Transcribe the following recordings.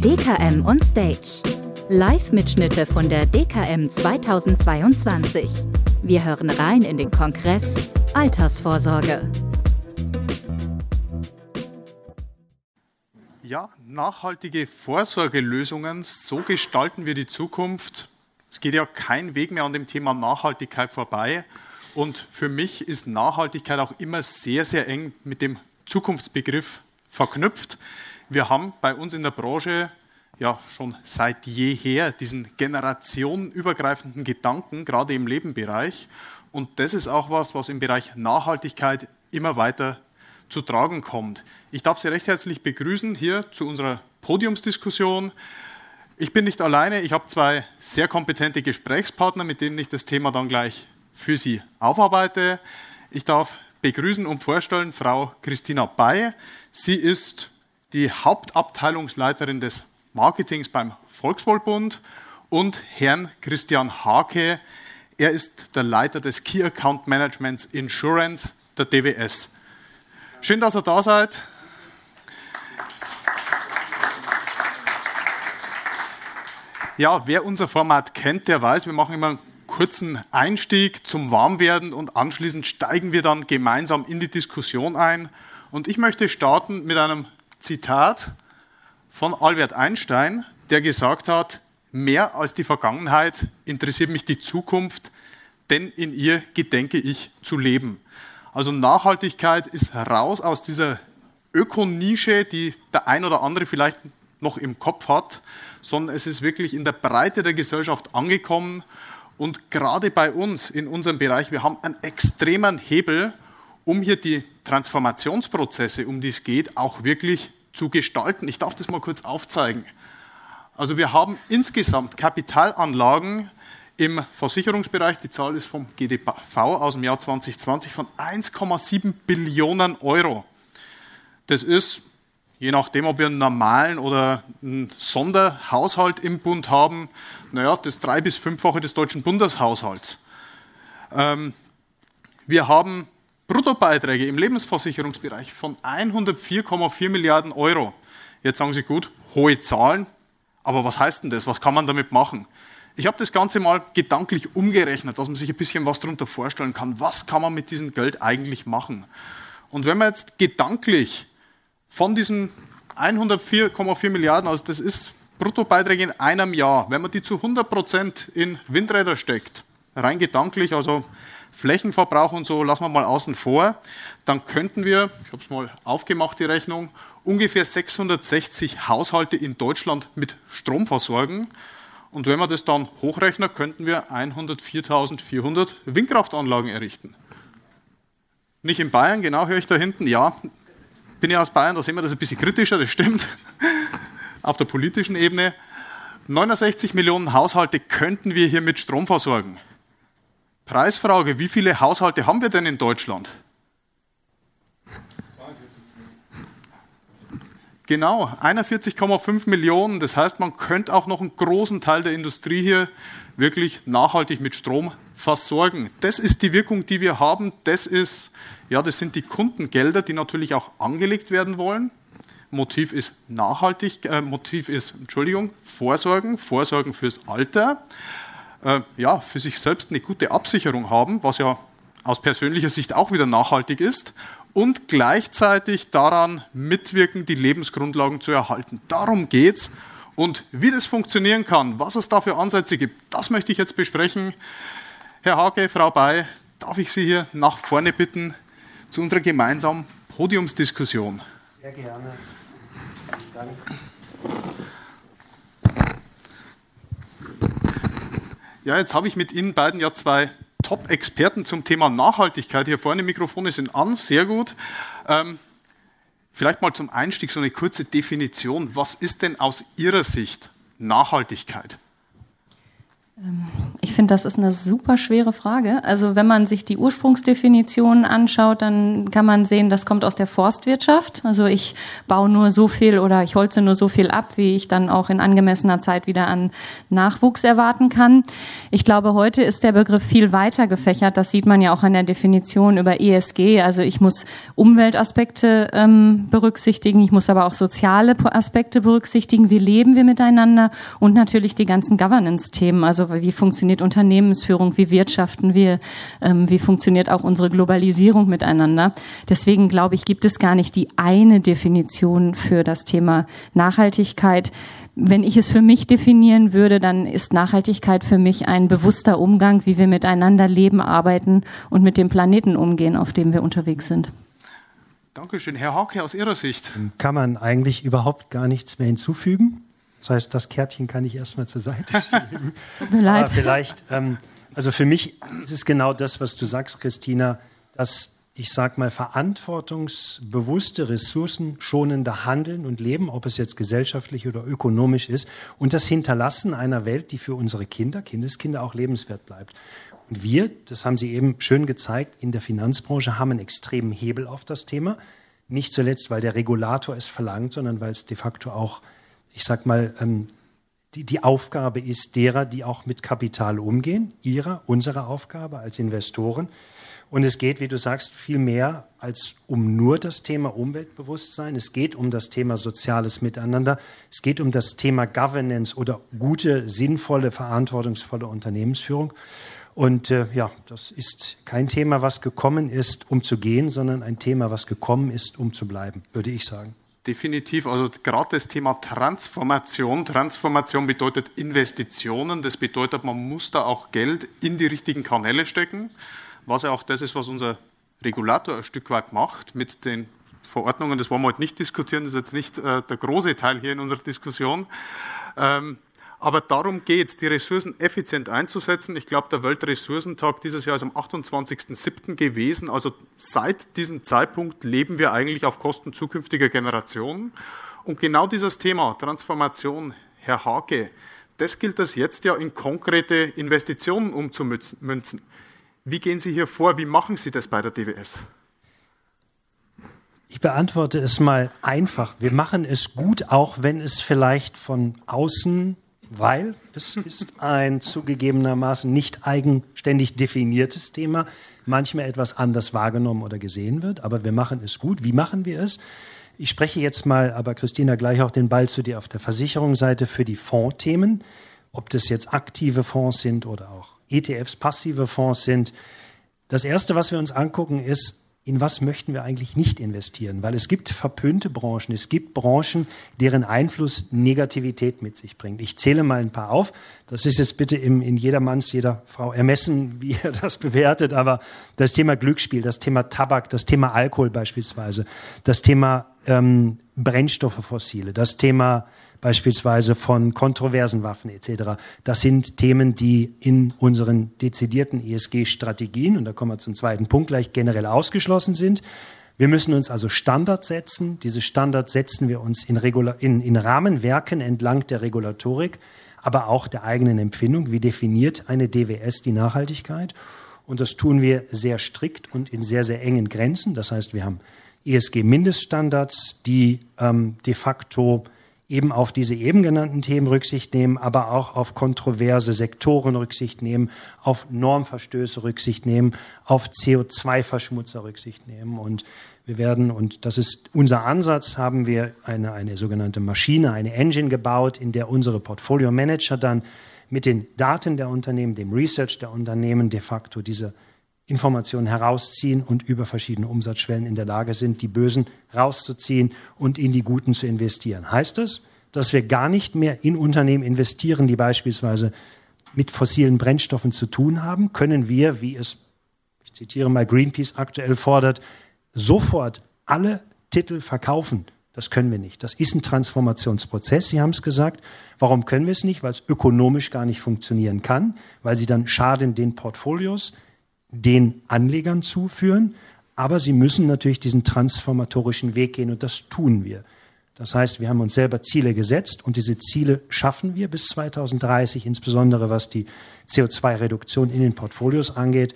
DKM on Stage. Live-Mitschnitte von der DKM 2022. Wir hören rein in den Kongress Altersvorsorge. Ja, nachhaltige Vorsorgelösungen, so gestalten wir die Zukunft. Es geht ja kein Weg mehr an dem Thema Nachhaltigkeit vorbei. Und für mich ist Nachhaltigkeit auch immer sehr, sehr eng mit dem Zukunftsbegriff verknüpft. Wir haben bei uns in der Branche ja schon seit jeher diesen generationenübergreifenden Gedanken, gerade im Lebenbereich. Und das ist auch was, was im Bereich Nachhaltigkeit immer weiter zu tragen kommt. Ich darf Sie recht herzlich begrüßen hier zu unserer Podiumsdiskussion. Ich bin nicht alleine, ich habe zwei sehr kompetente Gesprächspartner, mit denen ich das Thema dann gleich für Sie aufarbeite. Ich darf begrüßen und vorstellen Frau Christina Bay. Sie ist die Hauptabteilungsleiterin des Marketings beim Volkswohlbund und Herrn Christian Hake. Er ist der Leiter des Key Account Managements Insurance der DWS. Schön, dass ihr da seid. Ja, wer unser Format kennt, der weiß, wir machen immer einen kurzen Einstieg zum Warmwerden und anschließend steigen wir dann gemeinsam in die Diskussion ein. Und ich möchte starten mit einem Zitat von Albert Einstein, der gesagt hat, mehr als die Vergangenheit interessiert mich die Zukunft, denn in ihr gedenke ich zu leben. Also Nachhaltigkeit ist raus aus dieser Ökonische, die der ein oder andere vielleicht noch im Kopf hat, sondern es ist wirklich in der Breite der Gesellschaft angekommen. Und gerade bei uns in unserem Bereich, wir haben einen extremen Hebel, um hier die Transformationsprozesse, um die es geht, auch wirklich zu gestalten. Ich darf das mal kurz aufzeigen. Also wir haben insgesamt Kapitalanlagen im Versicherungsbereich, die Zahl ist vom GDV aus dem Jahr 2020, von 1,7 Billionen Euro. Das ist, je nachdem, ob wir einen normalen oder einen Sonderhaushalt im Bund haben, naja, das drei- bis fünffache des deutschen Bundeshaushalts. Ähm, wir haben Bruttobeiträge im Lebensversicherungsbereich von 104,4 Milliarden Euro. Jetzt sagen Sie, gut, hohe Zahlen, aber was heißt denn das? Was kann man damit machen? Ich habe das Ganze mal gedanklich umgerechnet, dass man sich ein bisschen was darunter vorstellen kann. Was kann man mit diesem Geld eigentlich machen? Und wenn man jetzt gedanklich von diesen 104,4 Milliarden, also das ist Bruttobeiträge in einem Jahr, wenn man die zu 100 Prozent in Windräder steckt, rein gedanklich, also Flächenverbrauch und so lassen wir mal außen vor, dann könnten wir, ich habe es mal aufgemacht, die Rechnung, ungefähr 660 Haushalte in Deutschland mit Strom versorgen. Und wenn wir das dann hochrechnen, könnten wir 104.400 Windkraftanlagen errichten. Nicht in Bayern, genau höre ich da hinten. Ja, bin ja aus Bayern, da sehen wir das ein bisschen kritischer, das stimmt. Auf der politischen Ebene. 69 Millionen Haushalte könnten wir hier mit Strom versorgen. Preisfrage, wie viele Haushalte haben wir denn in Deutschland? Genau, 41,5 Millionen. Das heißt, man könnte auch noch einen großen Teil der Industrie hier wirklich nachhaltig mit Strom versorgen. Das ist die Wirkung, die wir haben. Das ist, ja, das sind die Kundengelder, die natürlich auch angelegt werden wollen. Motiv ist nachhaltig, äh, Motiv ist, Entschuldigung, Vorsorgen, Vorsorgen fürs Alter. Äh, ja, für sich selbst eine gute Absicherung haben, was ja aus persönlicher Sicht auch wieder nachhaltig ist und gleichzeitig daran mitwirken, die Lebensgrundlagen zu erhalten. Darum geht's. Und wie das funktionieren kann, was es da für Ansätze gibt, das möchte ich jetzt besprechen. Herr Hage, Frau Bay, darf ich Sie hier nach vorne bitten zu unserer gemeinsamen Podiumsdiskussion? Sehr gerne. Danke. Ja, jetzt habe ich mit Ihnen beiden ja zwei Top-Experten zum Thema Nachhaltigkeit. Hier vorne Mikrofone sind an, sehr gut. Ähm, vielleicht mal zum Einstieg so eine kurze Definition. Was ist denn aus Ihrer Sicht Nachhaltigkeit? Ähm, ich finde, das ist eine super schwere Frage. Also wenn man sich die Ursprungsdefinition anschaut, dann kann man sehen, das kommt aus der Forstwirtschaft. Also ich baue nur so viel oder ich holze nur so viel ab, wie ich dann auch in angemessener Zeit wieder an Nachwuchs erwarten kann. Ich glaube, heute ist der Begriff viel weiter gefächert. Das sieht man ja auch an der Definition über ESG. Also ich muss Umweltaspekte ähm, berücksichtigen, ich muss aber auch soziale Aspekte berücksichtigen. Wie leben wir miteinander? Und natürlich die ganzen Governance-Themen. Also wie funktioniert Unternehmensführung? Wie wirtschaften wir? Ähm, wie funktioniert auch unsere Globalisierung miteinander? Deswegen glaube ich, gibt es gar nicht die eine Definition für das Thema Nachhaltigkeit. Wenn ich es für mich definieren würde, dann ist Nachhaltigkeit für mich ein bewusster Umgang, wie wir miteinander leben, arbeiten und mit dem Planeten umgehen, auf dem wir unterwegs sind. Dankeschön. Herr Hauke, aus Ihrer Sicht. Kann man eigentlich überhaupt gar nichts mehr hinzufügen? Das heißt, das Kärtchen kann ich erstmal zur Seite schieben. Tut mir leid. Aber vielleicht, ähm, also für mich ist es genau das, was du sagst, Christina, dass ich sag mal, verantwortungsbewusste, ressourcenschonende Handeln und Leben, ob es jetzt gesellschaftlich oder ökonomisch ist, und das Hinterlassen einer Welt, die für unsere Kinder, Kindeskinder auch lebenswert bleibt. Und wir, das haben Sie eben schön gezeigt, in der Finanzbranche haben einen extremen Hebel auf das Thema. Nicht zuletzt, weil der Regulator es verlangt, sondern weil es de facto auch, ich sag mal, ähm, die, die Aufgabe ist derer, die auch mit Kapital umgehen, ihrer, unserer Aufgabe als Investoren. Und es geht, wie du sagst, viel mehr als um nur das Thema Umweltbewusstsein. Es geht um das Thema soziales Miteinander. Es geht um das Thema Governance oder gute, sinnvolle, verantwortungsvolle Unternehmensführung. Und äh, ja, das ist kein Thema, was gekommen ist, um zu gehen, sondern ein Thema, was gekommen ist, um zu bleiben, würde ich sagen. Definitiv. Also gerade das Thema Transformation. Transformation bedeutet Investitionen. Das bedeutet, man muss da auch Geld in die richtigen Kanäle stecken was ja auch das ist, was unser Regulator ein Stück weit macht mit den Verordnungen. Das wollen wir heute nicht diskutieren, das ist jetzt nicht äh, der große Teil hier in unserer Diskussion. Ähm, aber darum geht es, die Ressourcen effizient einzusetzen. Ich glaube, der Weltressourcentag dieses Jahr ist am 28.07. gewesen. Also seit diesem Zeitpunkt leben wir eigentlich auf Kosten zukünftiger Generationen. Und genau dieses Thema Transformation, Herr Hake, das gilt es jetzt ja in konkrete Investitionen umzumünzen. Wie gehen Sie hier vor? Wie machen Sie das bei der DWS? Ich beantworte es mal einfach. Wir machen es gut, auch wenn es vielleicht von außen, weil es ist ein zugegebenermaßen nicht eigenständig definiertes Thema, manchmal etwas anders wahrgenommen oder gesehen wird. Aber wir machen es gut. Wie machen wir es? Ich spreche jetzt mal, aber Christina, gleich auch den Ball zu dir auf der Versicherungsseite für die Fondsthemen, ob das jetzt aktive Fonds sind oder auch ETFs passive Fonds sind. Das Erste, was wir uns angucken, ist, in was möchten wir eigentlich nicht investieren? Weil es gibt verpönte Branchen, es gibt Branchen, deren Einfluss Negativität mit sich bringt. Ich zähle mal ein paar auf. Das ist jetzt bitte im, in jedermanns, jeder Frau ermessen, wie er das bewertet. Aber das Thema Glücksspiel, das Thema Tabak, das Thema Alkohol beispielsweise, das Thema ähm, Brennstoffe fossile, das Thema beispielsweise von kontroversen Waffen etc. Das sind Themen, die in unseren dezidierten ESG-Strategien, und da kommen wir zum zweiten Punkt gleich, generell ausgeschlossen sind. Wir müssen uns also Standards setzen. Diese Standards setzen wir uns in, Regula in, in Rahmenwerken entlang der Regulatorik, aber auch der eigenen Empfindung. Wie definiert eine DWS die Nachhaltigkeit? Und das tun wir sehr strikt und in sehr, sehr engen Grenzen. Das heißt, wir haben ESG-Mindeststandards, die ähm, de facto eben auf diese eben genannten Themen Rücksicht nehmen, aber auch auf kontroverse Sektoren Rücksicht nehmen, auf Normverstöße Rücksicht nehmen, auf CO2-Verschmutzer Rücksicht nehmen. Und wir werden, und das ist unser Ansatz, haben wir eine, eine sogenannte Maschine, eine Engine gebaut, in der unsere Portfolio Manager dann mit den Daten der Unternehmen, dem Research der Unternehmen de facto diese Informationen herausziehen und über verschiedene Umsatzschwellen in der Lage sind, die Bösen rauszuziehen und in die Guten zu investieren. Heißt das, dass wir gar nicht mehr in Unternehmen investieren, die beispielsweise mit fossilen Brennstoffen zu tun haben? Können wir, wie es, ich zitiere mal Greenpeace aktuell fordert, sofort alle Titel verkaufen? Das können wir nicht. Das ist ein Transformationsprozess, Sie haben es gesagt. Warum können wir es nicht? Weil es ökonomisch gar nicht funktionieren kann, weil sie dann schaden den Portfolios, den Anlegern zuführen, aber sie müssen natürlich diesen transformatorischen Weg gehen und das tun wir. Das heißt, wir haben uns selber Ziele gesetzt und diese Ziele schaffen wir bis 2030, insbesondere was die CO2-Reduktion in den Portfolios angeht.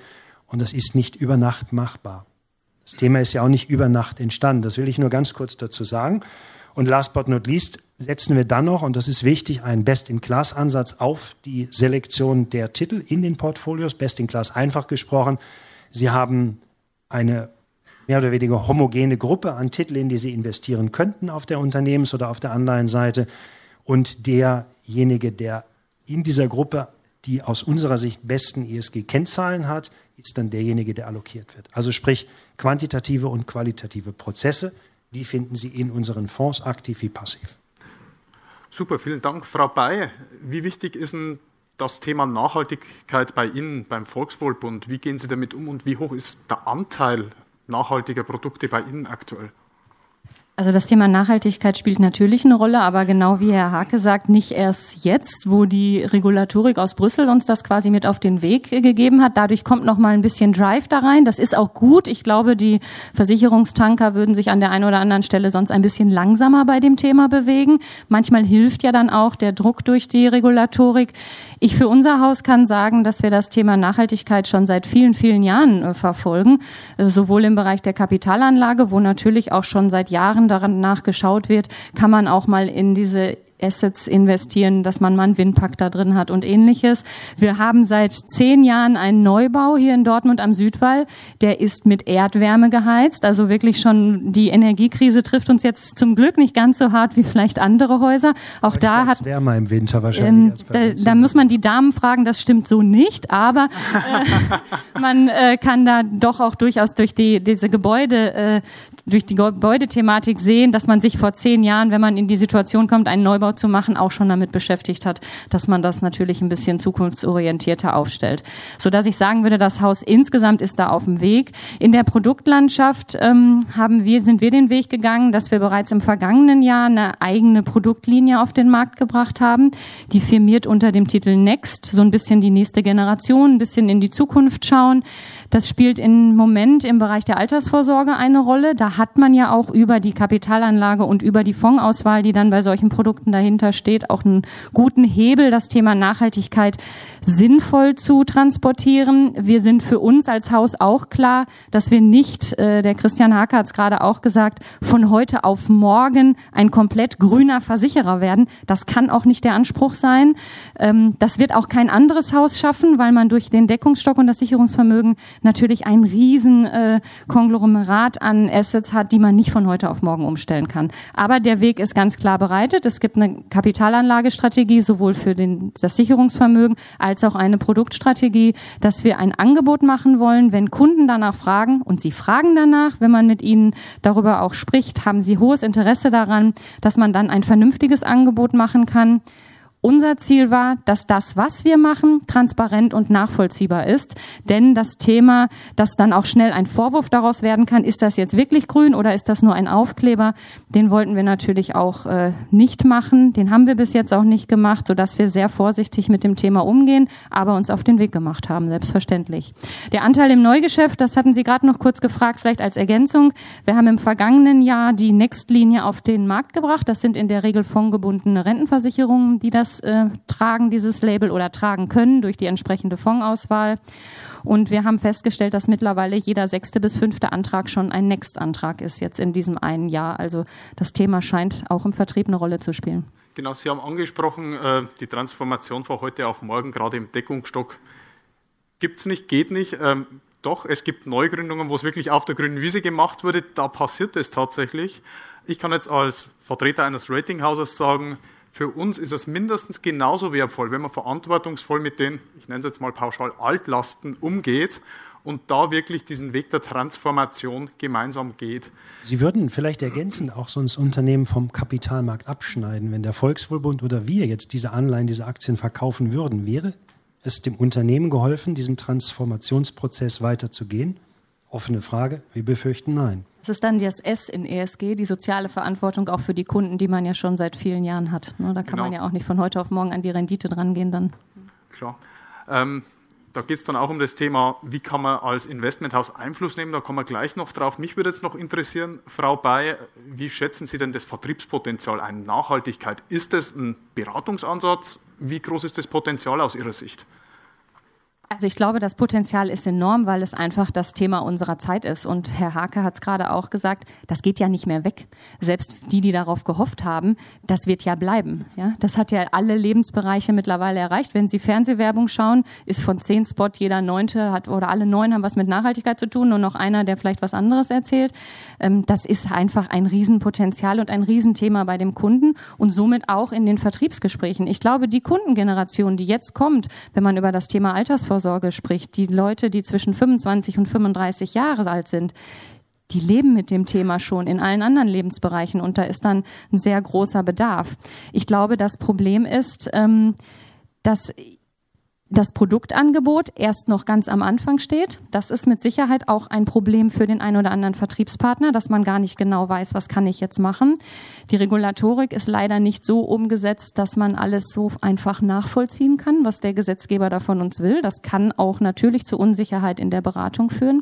Und das ist nicht über Nacht machbar. Das Thema ist ja auch nicht über Nacht entstanden. Das will ich nur ganz kurz dazu sagen. Und last but not least setzen wir dann noch, und das ist wichtig, einen Best-in-Class-Ansatz auf die Selektion der Titel in den Portfolios. Best-in-Class einfach gesprochen. Sie haben eine mehr oder weniger homogene Gruppe an Titeln, in die Sie investieren könnten auf der Unternehmens- oder auf der Anleihenseite. Und derjenige, der in dieser Gruppe die aus unserer Sicht besten ESG-Kennzahlen hat, ist dann derjenige, der allokiert wird. Also sprich quantitative und qualitative Prozesse, die finden Sie in unseren Fonds aktiv wie passiv. Super, vielen Dank. Frau Bayer, wie wichtig ist denn das Thema Nachhaltigkeit bei Ihnen beim Volkswohlbund? Wie gehen Sie damit um und wie hoch ist der Anteil nachhaltiger Produkte bei Ihnen aktuell? Also das Thema Nachhaltigkeit spielt natürlich eine Rolle, aber genau wie Herr Hake sagt, nicht erst jetzt, wo die Regulatorik aus Brüssel uns das quasi mit auf den Weg gegeben hat. Dadurch kommt noch mal ein bisschen Drive da rein. Das ist auch gut. Ich glaube, die Versicherungstanker würden sich an der einen oder anderen Stelle sonst ein bisschen langsamer bei dem Thema bewegen. Manchmal hilft ja dann auch der Druck durch die Regulatorik. Ich für unser Haus kann sagen, dass wir das Thema Nachhaltigkeit schon seit vielen, vielen Jahren äh, verfolgen, äh, sowohl im Bereich der Kapitalanlage, wo natürlich auch schon seit Jahren daran nachgeschaut wird, kann man auch mal in diese Assets investieren, dass man mal einen Windpack da drin hat und ähnliches. Wir haben seit zehn Jahren einen Neubau hier in Dortmund am Südwall. Der ist mit Erdwärme geheizt. Also wirklich schon die Energiekrise trifft uns jetzt zum Glück nicht ganz so hart wie vielleicht andere Häuser. Auch aber da hat wärmer im Winter wahrscheinlich. Ähm, da, da muss man die Damen fragen. Das stimmt so nicht. Aber äh, man äh, kann da doch auch durchaus durch die diese Gebäude äh, durch die Gebäudethematik sehen, dass man sich vor zehn Jahren, wenn man in die Situation kommt, einen Neubau zu machen, auch schon damit beschäftigt hat, dass man das natürlich ein bisschen zukunftsorientierter aufstellt. So dass ich sagen würde, das Haus insgesamt ist da auf dem Weg. In der Produktlandschaft ähm, haben wir, sind wir den Weg gegangen, dass wir bereits im vergangenen Jahr eine eigene Produktlinie auf den Markt gebracht haben. Die firmiert unter dem Titel Next, so ein bisschen die nächste Generation, ein bisschen in die Zukunft schauen. Das spielt im Moment im Bereich der Altersvorsorge eine Rolle. Da hat man ja auch über die Kapitalanlage und über die Fondsauswahl, die dann bei solchen Produkten dahinter steht, auch einen guten Hebel, das Thema Nachhaltigkeit sinnvoll zu transportieren. Wir sind für uns als Haus auch klar, dass wir nicht, äh, der Christian Hake hat es gerade auch gesagt, von heute auf morgen ein komplett grüner Versicherer werden. Das kann auch nicht der Anspruch sein. Ähm, das wird auch kein anderes Haus schaffen, weil man durch den Deckungsstock und das Sicherungsvermögen natürlich ein riesen äh, Konglomerat an Assets hat, die man nicht von heute auf morgen umstellen kann. Aber der Weg ist ganz klar bereitet. Es gibt eine Kapitalanlagestrategie sowohl für den, das Sicherungsvermögen als auch eine Produktstrategie, dass wir ein Angebot machen wollen, wenn Kunden danach fragen und sie fragen danach, wenn man mit ihnen darüber auch spricht, haben sie hohes Interesse daran, dass man dann ein vernünftiges Angebot machen kann. Unser Ziel war, dass das, was wir machen, transparent und nachvollziehbar ist. Denn das Thema, dass dann auch schnell ein Vorwurf daraus werden kann, ist das jetzt wirklich grün oder ist das nur ein Aufkleber, den wollten wir natürlich auch äh, nicht machen. Den haben wir bis jetzt auch nicht gemacht, sodass wir sehr vorsichtig mit dem Thema umgehen, aber uns auf den Weg gemacht haben, selbstverständlich. Der Anteil im Neugeschäft, das hatten Sie gerade noch kurz gefragt, vielleicht als Ergänzung. Wir haben im vergangenen Jahr die Next-Linie auf den Markt gebracht. Das sind in der Regel fondgebundene Rentenversicherungen, die das äh, tragen, dieses Label oder tragen können durch die entsprechende Fondsauswahl. Und wir haben festgestellt, dass mittlerweile jeder sechste bis fünfte Antrag schon ein Next-Antrag ist, jetzt in diesem einen Jahr. Also das Thema scheint auch im Vertrieb eine Rolle zu spielen. Genau, Sie haben angesprochen, äh, die Transformation von heute auf morgen, gerade im Deckungsstock. Gibt es nicht, geht nicht. Ähm, doch, es gibt Neugründungen, wo es wirklich auf der grünen Wiese gemacht wurde. Da passiert es tatsächlich. Ich kann jetzt als Vertreter eines Ratinghauses sagen, für uns ist es mindestens genauso wertvoll, wenn man verantwortungsvoll mit den, ich nenne es jetzt mal pauschal, Altlasten umgeht und da wirklich diesen Weg der Transformation gemeinsam geht. Sie würden vielleicht ergänzend auch so ein Unternehmen vom Kapitalmarkt abschneiden, wenn der Volkswohlbund oder wir jetzt diese Anleihen, diese Aktien verkaufen würden. Wäre es dem Unternehmen geholfen, diesen Transformationsprozess weiterzugehen? Offene Frage. Wir befürchten nein. Das ist dann das S in ESG, die soziale Verantwortung auch für die Kunden, die man ja schon seit vielen Jahren hat. Ne, da kann genau. man ja auch nicht von heute auf morgen an die Rendite drangehen dann. Klar. Ähm, da geht es dann auch um das Thema, wie kann man als Investmenthaus Einfluss nehmen. Da kommen wir gleich noch drauf. Mich würde jetzt noch interessieren, Frau Bay, wie schätzen Sie denn das Vertriebspotenzial ein? Nachhaltigkeit, ist es ein Beratungsansatz? Wie groß ist das Potenzial aus Ihrer Sicht? Also ich glaube, das Potenzial ist enorm, weil es einfach das Thema unserer Zeit ist. Und Herr Hake hat es gerade auch gesagt, das geht ja nicht mehr weg. Selbst die, die darauf gehofft haben, das wird ja bleiben. Ja, das hat ja alle Lebensbereiche mittlerweile erreicht. Wenn Sie Fernsehwerbung schauen, ist von zehn Spot jeder neunte hat oder alle neun haben was mit Nachhaltigkeit zu tun und noch einer, der vielleicht was anderes erzählt. Ähm, das ist einfach ein Riesenpotenzial und ein Riesenthema bei dem Kunden und somit auch in den Vertriebsgesprächen. Ich glaube, die Kundengeneration, die jetzt kommt, wenn man über das Thema Altersvorsorge Altersvorsorge spricht, die Leute, die zwischen 25 und 35 Jahre alt sind, die leben mit dem Thema schon in allen anderen Lebensbereichen und da ist dann ein sehr großer Bedarf. Ich glaube, das Problem ist, ähm, dass das Produktangebot erst noch ganz am Anfang steht. Das ist mit Sicherheit auch ein Problem für den einen oder anderen Vertriebspartner, dass man gar nicht genau weiß, was kann ich jetzt machen. Die Regulatorik ist leider nicht so umgesetzt, dass man alles so einfach nachvollziehen kann, was der Gesetzgeber da von uns will. Das kann auch natürlich zu Unsicherheit in der Beratung führen.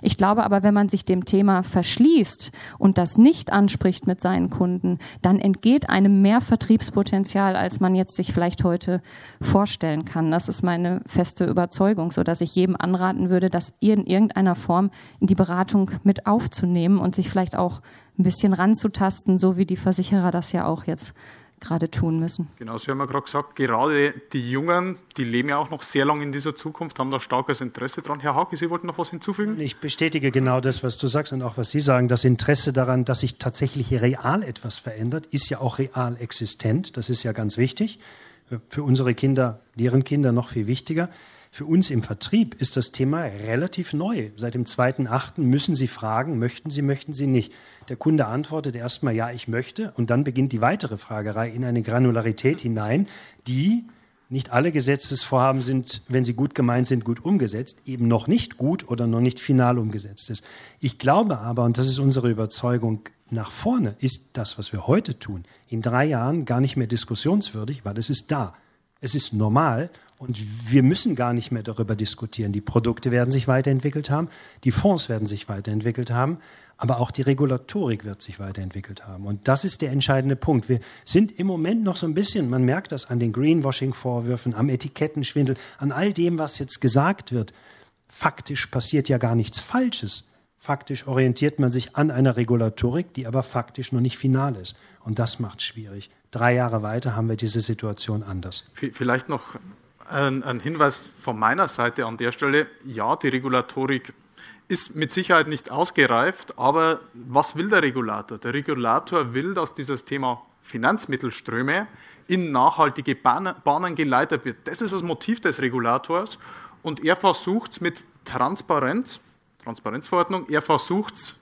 Ich glaube aber, wenn man sich dem Thema verschließt und das nicht anspricht mit seinen Kunden, dann entgeht einem mehr Vertriebspotenzial, als man jetzt sich vielleicht heute vorstellen kann. Das ist meine feste Überzeugung, so dass ich jedem anraten würde, das in irgendeiner Form in die Beratung mit aufzunehmen und sich vielleicht auch ein bisschen ranzutasten, so wie die Versicherer das ja auch jetzt gerade tun müssen. Genau, Sie haben ja gerade gesagt, gerade die Jungen, die leben ja auch noch sehr lange in dieser Zukunft, haben da starkes Interesse dran. Herr Hauke, Sie wollten noch was hinzufügen? Ich bestätige genau das, was du sagst und auch was Sie sagen. Das Interesse daran, dass sich tatsächlich real etwas verändert, ist ja auch real existent. Das ist ja ganz wichtig für unsere Kinder, deren Kinder noch viel wichtiger. Für uns im Vertrieb ist das Thema relativ neu. Seit dem 2.8. müssen Sie fragen, möchten Sie, möchten Sie nicht. Der Kunde antwortet erstmal, ja, ich möchte. Und dann beginnt die weitere Fragerei in eine Granularität hinein, die nicht alle Gesetzesvorhaben sind, wenn sie gut gemeint sind, gut umgesetzt, eben noch nicht gut oder noch nicht final umgesetzt ist. Ich glaube aber, und das ist unsere Überzeugung, nach vorne ist das, was wir heute tun, in drei Jahren gar nicht mehr diskussionswürdig, weil es ist da. Es ist normal und wir müssen gar nicht mehr darüber diskutieren. Die Produkte werden sich weiterentwickelt haben, die Fonds werden sich weiterentwickelt haben, aber auch die Regulatorik wird sich weiterentwickelt haben. Und das ist der entscheidende Punkt. Wir sind im Moment noch so ein bisschen, man merkt das an den Greenwashing-Vorwürfen, am Etikettenschwindel, an all dem, was jetzt gesagt wird. Faktisch passiert ja gar nichts Falsches. Faktisch orientiert man sich an einer Regulatorik, die aber faktisch noch nicht final ist. Und das macht es schwierig. Drei Jahre weiter haben wir diese Situation anders. Vielleicht noch ein, ein, Hinweis von meiner Seite an der Stelle. Ja, die Regulatorik ist mit Sicherheit nicht ausgereift, aber was will der Regulator? Der Regulator will, dass dieses Thema Finanzmittelströme in nachhaltige Bahnen geleitet wird. Das ist das Motiv des Regulators und er versucht es mit Transparenz, Transparenzverordnung. Er versucht es,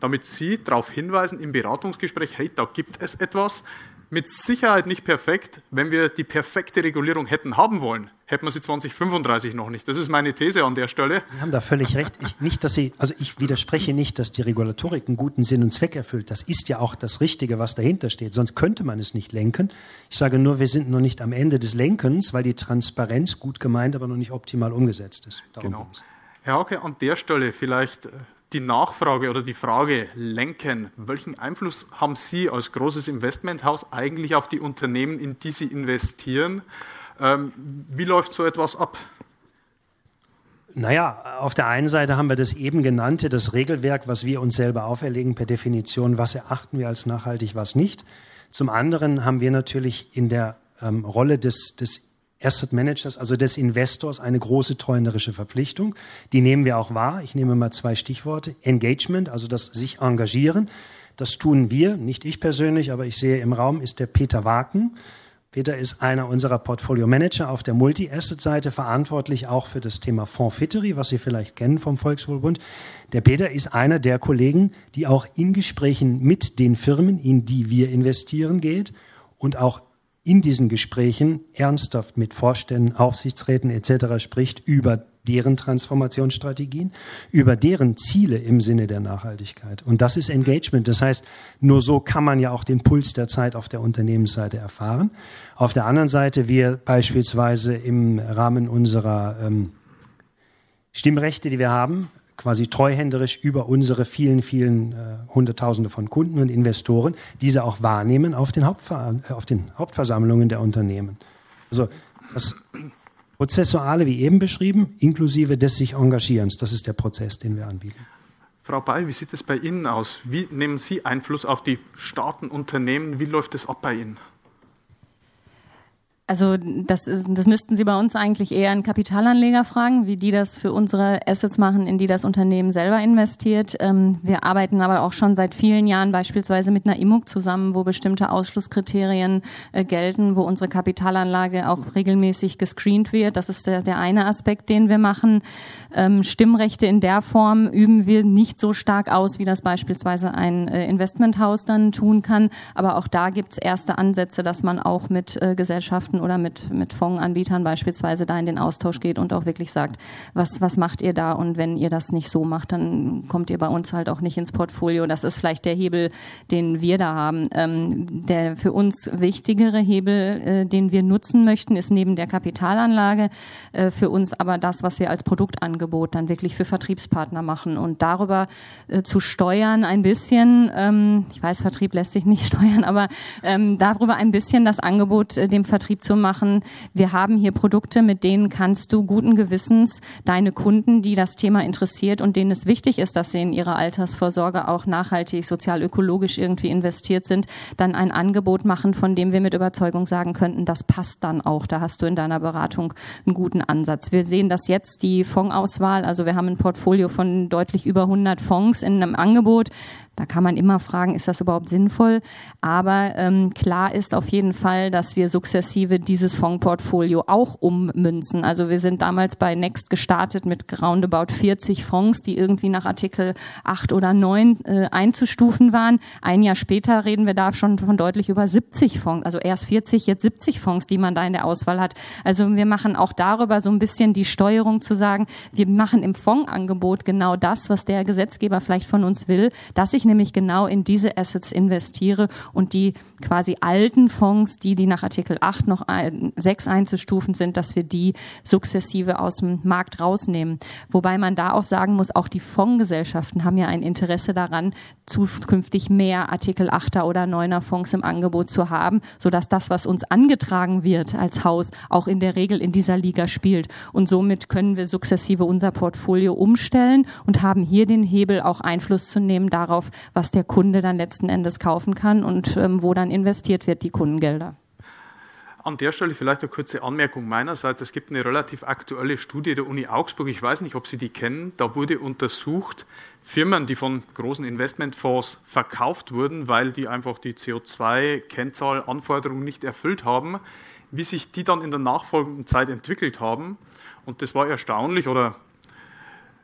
damit Sie darauf hinweisen im Beratungsgespräch, hey, da gibt es etwas. Mit Sicherheit nicht perfekt. Wenn wir die perfekte Regulierung hätten haben wollen, hätten wir sie 2035 noch nicht. Das ist meine These an der Stelle. Sie haben da völlig recht. Ich, nicht, dass Sie, also ich widerspreche nicht, dass die Regulatorik einen guten Sinn und Zweck erfüllt. Das ist ja auch das Richtige, was dahinter steht. Sonst könnte man es nicht lenken. Ich sage nur, wir sind noch nicht am Ende des Lenkens, weil die Transparenz gut gemeint, aber noch nicht optimal umgesetzt ist. Darum genau. Herr Hauke, an der Stelle vielleicht äh, die Nachfrage oder die Frage lenken. Welchen Einfluss haben Sie als großes Investmenthaus eigentlich auf die Unternehmen, in die Sie investieren? Ähm, wie läuft so etwas ab? Naja, auf der einen Seite haben wir das eben genannte, das Regelwerk, was wir uns selber auferlegen per Definition, was erachten wir als nachhaltig, was nicht. Zum anderen haben wir natürlich in der ähm, Rolle des, des Asset Managers, also des Investors, eine große treuenderische Verpflichtung. Die nehmen wir auch wahr. Ich nehme mal zwei Stichworte. Engagement, also das sich engagieren. Das tun wir, nicht ich persönlich, aber ich sehe im Raum ist der Peter Waken. Peter ist einer unserer Portfolio Manager auf der Multi-Asset-Seite, verantwortlich auch für das Thema Fondsfittery, was Sie vielleicht kennen vom Volkswohlbund. Der Peter ist einer der Kollegen, die auch in Gesprächen mit den Firmen, in die wir investieren, geht und auch in diesen Gesprächen ernsthaft mit Vorständen, Aufsichtsräten etc. spricht über deren Transformationsstrategien, über deren Ziele im Sinne der Nachhaltigkeit. Und das ist Engagement. Das heißt, nur so kann man ja auch den Puls der Zeit auf der Unternehmensseite erfahren. Auf der anderen Seite, wir beispielsweise im Rahmen unserer ähm, Stimmrechte, die wir haben, quasi treuhänderisch über unsere vielen, vielen äh, Hunderttausende von Kunden und Investoren, diese auch wahrnehmen auf den, Hauptver äh, auf den Hauptversammlungen der Unternehmen. Also das Prozessuale, wie eben beschrieben, inklusive des sich Engagierens, das ist der Prozess, den wir anbieten. Frau Bay, wie sieht es bei Ihnen aus? Wie nehmen Sie Einfluss auf die Staaten, Unternehmen? Wie läuft es ab bei Ihnen? Also das, ist, das müssten Sie bei uns eigentlich eher einen Kapitalanleger fragen, wie die das für unsere Assets machen, in die das Unternehmen selber investiert. Ähm, wir arbeiten aber auch schon seit vielen Jahren beispielsweise mit einer IMUG zusammen, wo bestimmte Ausschlusskriterien äh, gelten, wo unsere Kapitalanlage auch regelmäßig gescreent wird. Das ist der, der eine Aspekt, den wir machen. Ähm, Stimmrechte in der Form üben wir nicht so stark aus, wie das beispielsweise ein äh, Investmenthaus dann tun kann. Aber auch da gibt es erste Ansätze, dass man auch mit äh, Gesellschaften Gesellschaften oder mit, mit Fondsanbietern beispielsweise da in den Austausch geht und auch wirklich sagt, was, was macht ihr da? Und wenn ihr das nicht so macht, dann kommt ihr bei uns halt auch nicht ins Portfolio. Das ist vielleicht der Hebel, den wir da haben. Ähm, der für uns wichtigere Hebel, äh, den wir nutzen möchten, ist neben der Kapitalanlage äh, für uns aber das, was wir als Produktangebot dann wirklich für Vertriebspartner machen und darüber äh, zu steuern ein bisschen, ähm, ich weiß, Vertrieb lässt sich nicht steuern, aber ähm, darüber ein bisschen das Angebot äh, dem Vertrieb zu machen. Wir haben hier Produkte, mit denen kannst du guten Gewissens deine Kunden, die das Thema interessiert und denen es wichtig ist, dass sie in ihre Altersvorsorge auch nachhaltig, sozial-ökologisch irgendwie investiert sind, dann ein Angebot machen, von dem wir mit Überzeugung sagen könnten, das passt dann auch. Da hast du in deiner Beratung einen guten Ansatz. Wir sehen das jetzt, die Fondsauswahl. Also wir haben ein Portfolio von deutlich über 100 Fonds in einem Angebot. Da kann man immer fragen, ist das überhaupt sinnvoll? Aber ähm, klar ist auf jeden Fall, dass wir sukzessive dieses Fondsportfolio auch ummünzen. Also wir sind damals bei Next gestartet mit roundabout 40 Fonds, die irgendwie nach Artikel 8 oder 9 äh, einzustufen waren. Ein Jahr später reden wir da schon von deutlich über 70 Fonds, also erst 40, jetzt 70 Fonds, die man da in der Auswahl hat. Also wir machen auch darüber so ein bisschen die Steuerung zu sagen, wir machen im Fondsangebot genau das, was der Gesetzgeber vielleicht von uns will, dass ich nämlich genau in diese Assets investiere und die quasi alten Fonds, die, die nach Artikel 8 noch ein, 6 einzustufen sind, dass wir die sukzessive aus dem Markt rausnehmen. Wobei man da auch sagen muss, auch die Fondsgesellschaften haben ja ein Interesse daran, zukünftig mehr Artikel 8er oder 9er Fonds im Angebot zu haben, sodass das, was uns angetragen wird als Haus, auch in der Regel in dieser Liga spielt. Und somit können wir sukzessive unser Portfolio umstellen und haben hier den Hebel auch Einfluss zu nehmen darauf, was der Kunde dann letzten Endes kaufen kann und ähm, wo dann investiert wird, die Kundengelder. An der Stelle vielleicht eine kurze Anmerkung meinerseits. Es gibt eine relativ aktuelle Studie der Uni Augsburg. Ich weiß nicht, ob Sie die kennen. Da wurde untersucht, Firmen, die von großen Investmentfonds verkauft wurden, weil die einfach die CO2-Kennzahlanforderungen nicht erfüllt haben, wie sich die dann in der nachfolgenden Zeit entwickelt haben. Und das war erstaunlich oder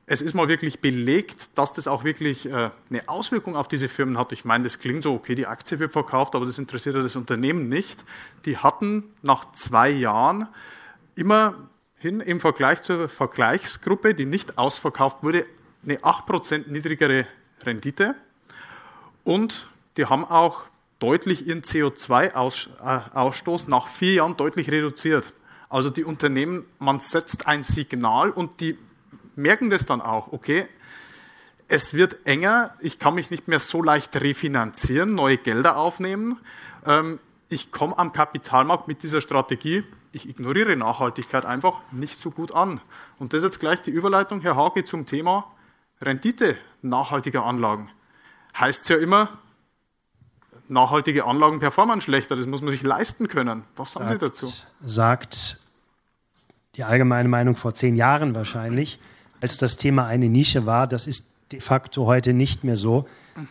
es ist mal wirklich belegt, dass das auch wirklich äh, eine Auswirkung auf diese Firmen hat. Ich meine, das klingt so, okay, die Aktie wird verkauft, aber das interessiert ja das Unternehmen nicht. Die hatten nach zwei Jahren immerhin im Vergleich zur Vergleichsgruppe, die nicht ausverkauft wurde, eine 8% niedrigere Rendite. Und die haben auch deutlich ihren CO2-Ausstoß nach vier Jahren deutlich reduziert. Also die Unternehmen, man setzt ein Signal und die merken das dann auch, okay, es wird enger, ich kann mich nicht mehr so leicht refinanzieren, neue Gelder aufnehmen. Ähm, ich komme am Kapitalmarkt mit dieser Strategie, ich ignoriere Nachhaltigkeit einfach nicht so gut an. Und das ist jetzt gleich die Überleitung, Herr Hage, zum Thema Rendite nachhaltiger Anlagen. Heißt ja immer, nachhaltige Anlagen performen schlechter, das muss man sich leisten können. Was sagen sagt, Sie dazu? Sagt die allgemeine Meinung vor zehn Jahren wahrscheinlich als das Thema eine Nische war. Das ist de facto heute nicht mehr so.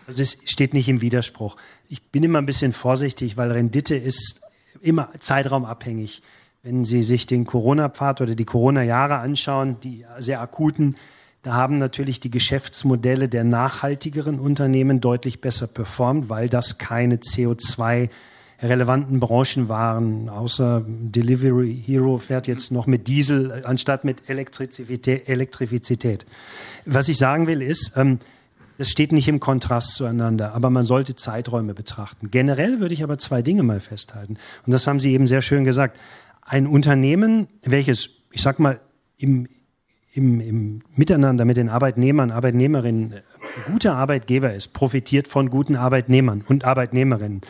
Also es steht nicht im Widerspruch. Ich bin immer ein bisschen vorsichtig, weil Rendite ist immer zeitraumabhängig. Wenn Sie sich den Corona-Pfad oder die Corona-Jahre anschauen, die sehr akuten, da haben natürlich die Geschäftsmodelle der nachhaltigeren Unternehmen deutlich besser performt, weil das keine CO2 relevanten Branchen waren, außer Delivery Hero fährt jetzt noch mit Diesel anstatt mit Elektrizität. Was ich sagen will ist, ähm, es steht nicht im Kontrast zueinander, aber man sollte Zeiträume betrachten. Generell würde ich aber zwei Dinge mal festhalten. Und das haben Sie eben sehr schön gesagt. Ein Unternehmen, welches, ich sag mal, im im, im Miteinander mit den Arbeitnehmern, Arbeitnehmerinnen guter Arbeitgeber ist, profitiert von guten Arbeitnehmern und Arbeitnehmerinnen.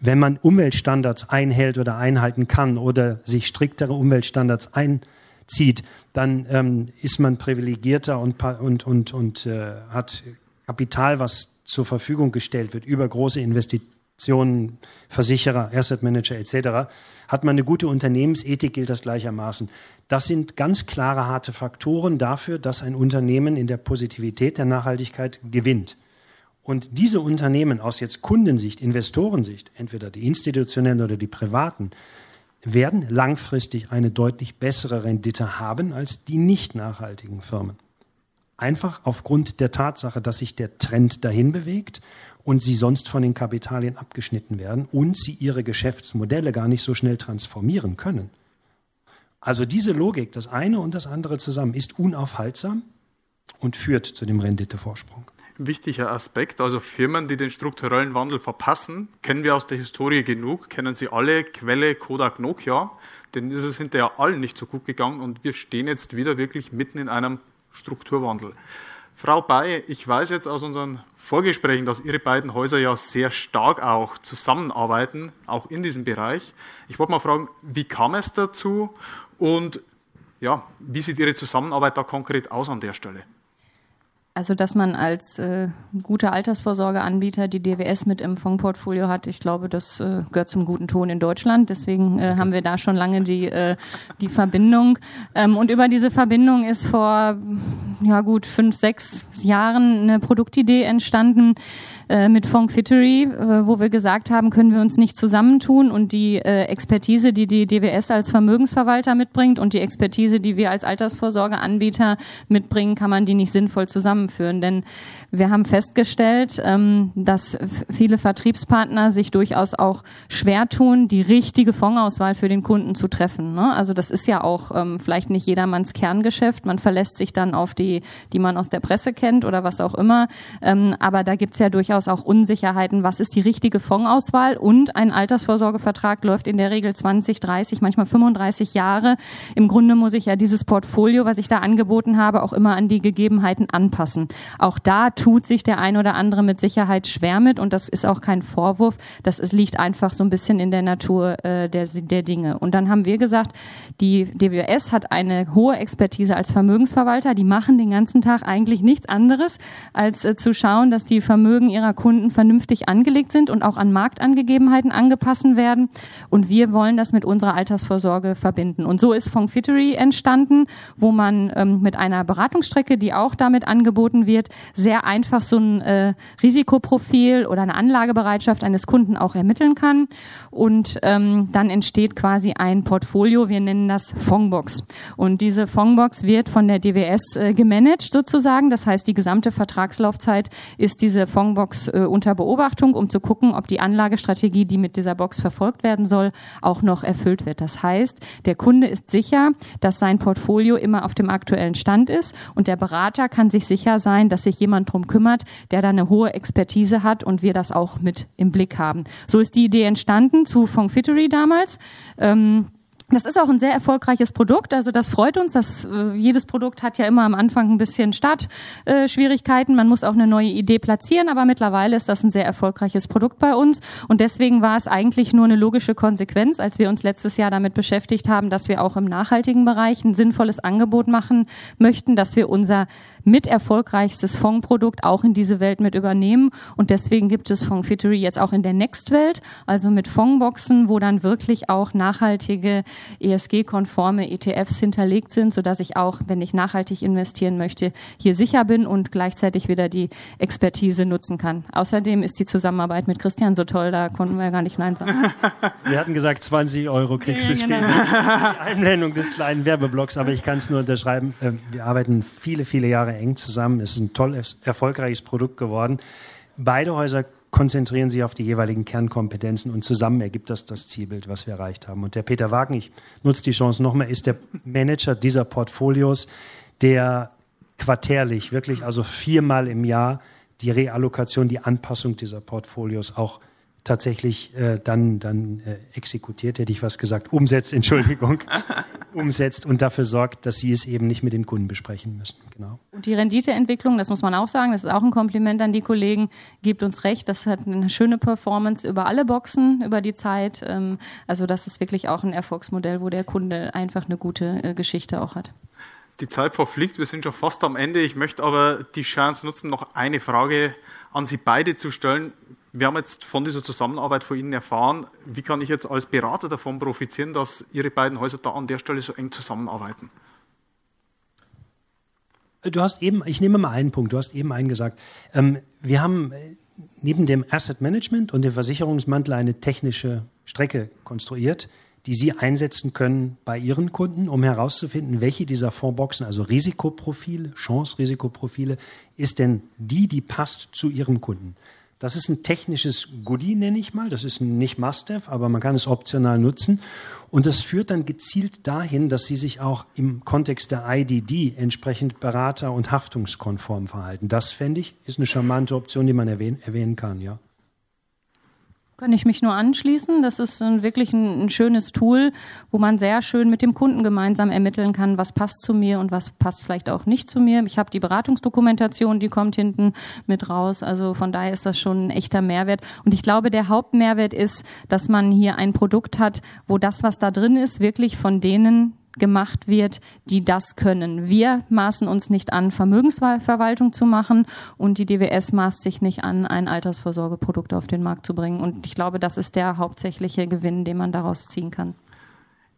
Wenn man Umweltstandards einhält oder einhalten kann oder sich striktere Umweltstandards einzieht, dann ähm, ist man privilegierter und, und, und, und äh, hat Kapital, was zur Verfügung gestellt wird über große Investitionen, Versicherer, Asset Manager etc. Hat man eine gute Unternehmensethik, gilt das gleichermaßen. Das sind ganz klare, harte Faktoren dafür, dass ein Unternehmen in der Positivität der Nachhaltigkeit gewinnt. Und diese Unternehmen aus jetzt Kundensicht, Investorensicht, entweder die institutionellen oder die privaten, werden langfristig eine deutlich bessere Rendite haben als die nicht nachhaltigen Firmen. Einfach aufgrund der Tatsache, dass sich der Trend dahin bewegt und sie sonst von den Kapitalien abgeschnitten werden und sie ihre Geschäftsmodelle gar nicht so schnell transformieren können. Also diese Logik, das eine und das andere zusammen, ist unaufhaltsam und führt zu dem Renditevorsprung. Wichtiger Aspekt, also Firmen, die den strukturellen Wandel verpassen, kennen wir aus der Historie genug, kennen Sie alle, Quelle Kodak Nokia, denen ist es hinterher allen nicht so gut gegangen und wir stehen jetzt wieder wirklich mitten in einem Strukturwandel. Frau Bay, ich weiß jetzt aus unseren Vorgesprächen, dass Ihre beiden Häuser ja sehr stark auch zusammenarbeiten, auch in diesem Bereich. Ich wollte mal fragen, wie kam es dazu und ja, wie sieht Ihre Zusammenarbeit da konkret aus an der Stelle? Also, dass man als äh, guter Altersvorsorgeanbieter die DWS mit im Fondsportfolio hat, ich glaube, das äh, gehört zum guten Ton in Deutschland. Deswegen äh, haben wir da schon lange die, äh, die Verbindung. Ähm, und über diese Verbindung ist vor ja gut fünf, sechs Jahren eine Produktidee entstanden, äh, mit Fongfittery, äh, wo wir gesagt haben, können wir uns nicht zusammentun und die äh, Expertise, die die DWS als Vermögensverwalter mitbringt und die Expertise, die wir als Altersvorsorgeanbieter mitbringen, kann man die nicht sinnvoll zusammenführen. Denn wir haben festgestellt, ähm, dass viele Vertriebspartner sich durchaus auch schwer tun, die richtige Fondsauswahl für den Kunden zu treffen. Ne? Also das ist ja auch ähm, vielleicht nicht jedermanns Kerngeschäft. Man verlässt sich dann auf die, die man aus der Presse kennt oder was auch immer. Ähm, aber da gibt's ja durchaus auch Unsicherheiten, was ist die richtige Fondsauswahl und ein Altersvorsorgevertrag läuft in der Regel 20, 30, manchmal 35 Jahre. Im Grunde muss ich ja dieses Portfolio, was ich da angeboten habe, auch immer an die Gegebenheiten anpassen. Auch da tut sich der ein oder andere mit Sicherheit schwer mit und das ist auch kein Vorwurf. Das ist, liegt einfach so ein bisschen in der Natur äh, der, der Dinge. Und dann haben wir gesagt, die DWS hat eine hohe Expertise als Vermögensverwalter. Die machen den ganzen Tag eigentlich nichts anderes, als äh, zu schauen, dass die Vermögen ihrer Kunden vernünftig angelegt sind und auch an Marktangegebenheiten angepasst werden. Und wir wollen das mit unserer Altersvorsorge verbinden. Und so ist Fongfittery entstanden, wo man ähm, mit einer Beratungsstrecke, die auch damit angeboten wird, sehr einfach so ein äh, Risikoprofil oder eine Anlagebereitschaft eines Kunden auch ermitteln kann. Und ähm, dann entsteht quasi ein Portfolio. Wir nennen das Fondbox. Und diese Fondbox wird von der DWS äh, gemanagt sozusagen. Das heißt, die gesamte Vertragslaufzeit ist diese Fondbox äh, unter Beobachtung, um zu gucken, ob die Anlagestrategie, die mit dieser Box verfolgt werden soll, auch noch erfüllt wird. Das heißt, der Kunde ist sicher, dass sein Portfolio immer auf dem aktuellen Stand ist und der Berater kann sich sicher sein, dass sich jemand drum kümmert, der da eine hohe Expertise hat und wir das auch mit im Blick haben. So ist die Idee entstanden zu Fongfittery damals. Ähm, das ist auch ein sehr erfolgreiches Produkt, also das freut uns. Dass, äh, jedes Produkt hat ja immer am Anfang ein bisschen Startschwierigkeiten. Äh, Man muss auch eine neue Idee platzieren, aber mittlerweile ist das ein sehr erfolgreiches Produkt bei uns. Und deswegen war es eigentlich nur eine logische Konsequenz, als wir uns letztes Jahr damit beschäftigt haben, dass wir auch im nachhaltigen Bereich ein sinnvolles Angebot machen möchten, dass wir unser mit erfolgreichstes Fondprodukt auch in diese Welt mit übernehmen. Und deswegen gibt es Fondfittery jetzt auch in der Next-Welt, also mit Fondboxen, wo dann wirklich auch nachhaltige, ESG-konforme ETFs hinterlegt sind, sodass ich auch, wenn ich nachhaltig investieren möchte, hier sicher bin und gleichzeitig wieder die Expertise nutzen kann. Außerdem ist die Zusammenarbeit mit Christian so toll, da konnten wir ja gar nicht Nein sagen. Wir hatten gesagt, 20 Euro kriegst du genau. später. Die Einblendung des kleinen Werbeblocks, aber ich kann es nur unterschreiben. Ähm, wir arbeiten viele, viele Jahre Jahre eng zusammen. Es ist ein toll erfolgreiches Produkt geworden. Beide Häuser konzentrieren sich auf die jeweiligen Kernkompetenzen und zusammen ergibt das das Zielbild, was wir erreicht haben. Und der Peter Wagen, ich nutze die Chance nochmal, ist der Manager dieser Portfolios, der quartärlich, wirklich also viermal im Jahr die Reallokation, die Anpassung dieser Portfolios auch tatsächlich äh, dann, dann äh, exekutiert, hätte ich was gesagt, umsetzt, Entschuldigung. umsetzt und dafür sorgt, dass sie es eben nicht mit den Kunden besprechen müssen. Genau. Und die Renditeentwicklung, das muss man auch sagen, das ist auch ein Kompliment an die Kollegen, gibt uns recht, das hat eine schöne Performance über alle Boxen, über die Zeit. Ähm, also das ist wirklich auch ein Erfolgsmodell, wo der Kunde einfach eine gute äh, Geschichte auch hat. Die Zeit verfliegt, wir sind schon fast am Ende. Ich möchte aber die Chance nutzen, noch eine Frage an Sie beide zu stellen. Wir haben jetzt von dieser Zusammenarbeit von Ihnen erfahren. Wie kann ich jetzt als Berater davon profitieren, dass Ihre beiden Häuser da an der Stelle so eng zusammenarbeiten? Du hast eben, ich nehme mal einen Punkt, du hast eben einen gesagt. Ähm, wir haben äh, neben dem Asset Management und dem Versicherungsmantel eine technische Strecke konstruiert, die Sie einsetzen können bei Ihren Kunden, um herauszufinden, welche dieser Fondsboxen, also Risikoprofile, Chance-Risikoprofile, ist denn die, die passt zu Ihrem Kunden. Das ist ein technisches Goodie, nenne ich mal. Das ist nicht Must-Have, aber man kann es optional nutzen. Und das führt dann gezielt dahin, dass Sie sich auch im Kontext der IDD entsprechend berater- und haftungskonform verhalten. Das, fände ich, ist eine charmante Option, die man erwähnen, kann, ja. Kann ich mich nur anschließen. Das ist ein, wirklich ein, ein, schönes Tool, wo man sehr schön mit dem Kunden gemeinsam ermitteln kann, was passt zu mir und was passt vielleicht auch nicht zu mir. Ich habe die Beratungsdokumentation, die kommt hinten mit raus. Also von daher ist das schon ein echter Mehrwert. Und ich glaube, der Hauptmehrwert ist, dass man hier ein Produkt hat, wo das, was da drin ist, wirklich von denen gemacht wird, die das können. Wir maßen uns nicht an, Vermögensverwaltung zu machen und die DWS maßt sich nicht an, ein Altersvorsorgeprodukt auf den Markt zu bringen. Und ich glaube, das ist der hauptsächliche Gewinn, den man daraus ziehen kann.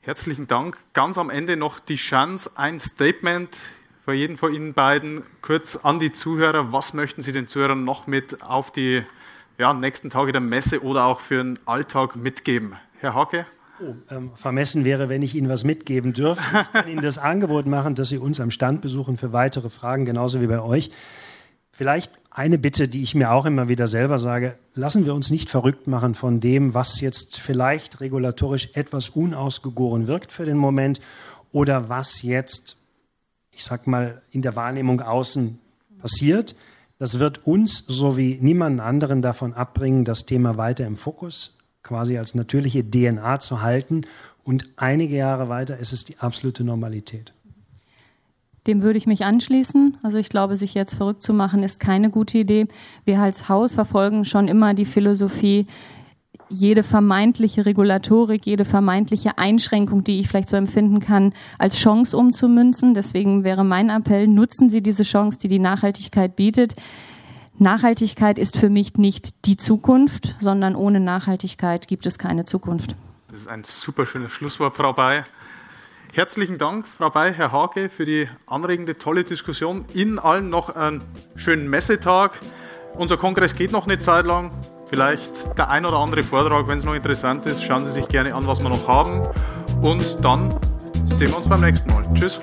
Herzlichen Dank. Ganz am Ende noch die Chance, ein Statement für jeden von Ihnen beiden kurz an die Zuhörer. Was möchten Sie den Zuhörern noch mit auf die ja, nächsten Tage der Messe oder auch für den Alltag mitgeben? Herr Hake? Ähm, vermessen wäre, wenn ich Ihnen was mitgeben dürfte. Ich kann Ihnen das Angebot machen, dass Sie uns am Stand besuchen für weitere Fragen, genauso wie bei euch. Vielleicht eine Bitte, die ich mir auch immer wieder selber sage, lassen wir uns nicht verrückt machen von dem, was jetzt vielleicht regulatorisch etwas unausgegoren wirkt für den Moment oder was jetzt, ich sag mal, in der Wahrnehmung außen passiert. Das wird uns sowie niemanden anderen davon abbringen, das Thema weiter im Fokus quasi als natürliche DNA zu halten. Und einige Jahre weiter ist es die absolute Normalität. Dem würde ich mich anschließen. Also ich glaube, sich jetzt verrückt zu machen, ist keine gute Idee. Wir als Haus verfolgen schon immer die Philosophie, jede vermeintliche Regulatorik, jede vermeintliche Einschränkung, die ich vielleicht so empfinden kann, als Chance umzumünzen. Deswegen wäre mein Appell, nutzen Sie diese Chance, die die Nachhaltigkeit bietet. Nachhaltigkeit ist für mich nicht die Zukunft, sondern ohne Nachhaltigkeit gibt es keine Zukunft. Das ist ein super schönes Schlusswort, Frau Bay. Herzlichen Dank, Frau Bay, Herr Hake, für die anregende, tolle Diskussion. Ihnen allen noch einen schönen Messetag. Unser Kongress geht noch eine Zeit lang. Vielleicht der ein oder andere Vortrag, wenn es noch interessant ist, schauen Sie sich gerne an, was wir noch haben. Und dann sehen wir uns beim nächsten Mal. Tschüss.